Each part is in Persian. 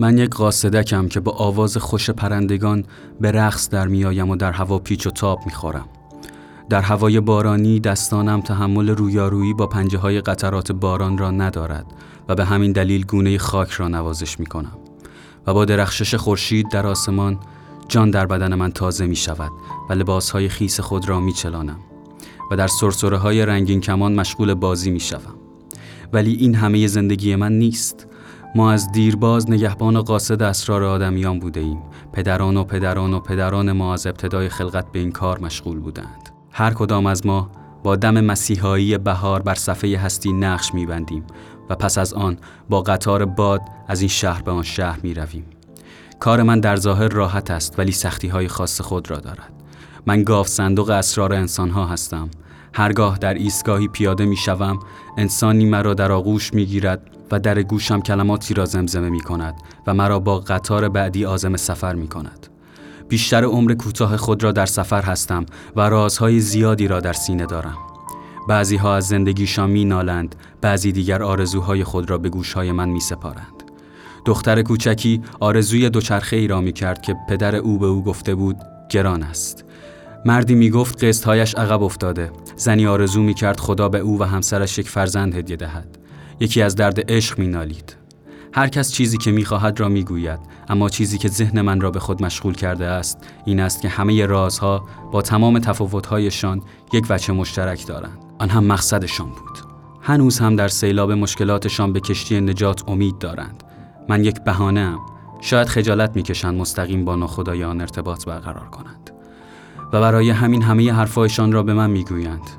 من یک قاصدکم که با آواز خوش پرندگان به رقص در میآیم و در هوا پیچ و تاب می‌خورم. در هوای بارانی دستانم تحمل رویارویی با پنجه های قطرات باران را ندارد و به همین دلیل گونه خاک را نوازش می کنم و با درخشش خورشید در آسمان جان در بدن من تازه می شود و لباس های خیس خود را می چلانم و در سرسره های رنگین کمان مشغول بازی می شوم. ولی این همه زندگی من نیست ما از دیرباز نگهبان و قاصد اسرار آدمیان بوده ایم پدران و پدران و پدران ما از ابتدای خلقت به این کار مشغول بودند هر کدام از ما با دم مسیحایی بهار بر صفحه هستی نقش میبندیم و پس از آن با قطار باد از این شهر به آن شهر می رویم. کار من در ظاهر راحت است ولی سختی های خاص خود را دارد. من گاف صندوق اسرار انسان ها هستم. هرگاه در ایستگاهی پیاده می شوم انسانی مرا در آغوش می گیرد و در گوشم کلماتی را زمزمه می کند و مرا با قطار بعدی آزم سفر می کند. بیشتر عمر کوتاه خود را در سفر هستم و رازهای زیادی را در سینه دارم. بعضی ها از زندگیشان می نالند، بعضی دیگر آرزوهای خود را به گوشهای من می سپارند. دختر کوچکی آرزوی دوچرخه ای را می کرد که پدر او به او گفته بود گران است. مردی می گفت قسطهایش عقب افتاده. زنی آرزو می کرد خدا به او و همسرش یک فرزند هدیه دهد. یکی از درد عشق می نالید. هر کس چیزی که می‌خواهد را می‌گوید اما چیزی که ذهن من را به خود مشغول کرده است این است که همه رازها با تمام تفاوتهایشان یک وجه مشترک دارند. آن هم مقصدشان بود. هنوز هم در سیلاب مشکلاتشان به کشتی نجات امید دارند. من یک بهانه ام شاید خجالت می‌کشند مستقیم با ناخدایان ارتباط برقرار کنند. و برای همین همه حرفهایشان را به من می‌گویند.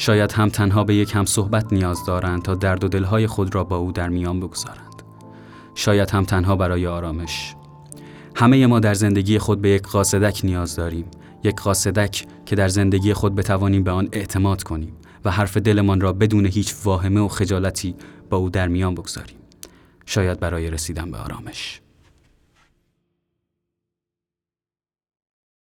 شاید هم تنها به یک هم صحبت نیاز دارند تا درد و دلهای خود را با او در میان بگذارند. شاید هم تنها برای آرامش. همه ما در زندگی خود به یک قاصدک نیاز داریم. یک قاصدک که در زندگی خود بتوانیم به آن اعتماد کنیم و حرف دلمان را بدون هیچ واهمه و خجالتی با او در میان بگذاریم. شاید برای رسیدن به آرامش.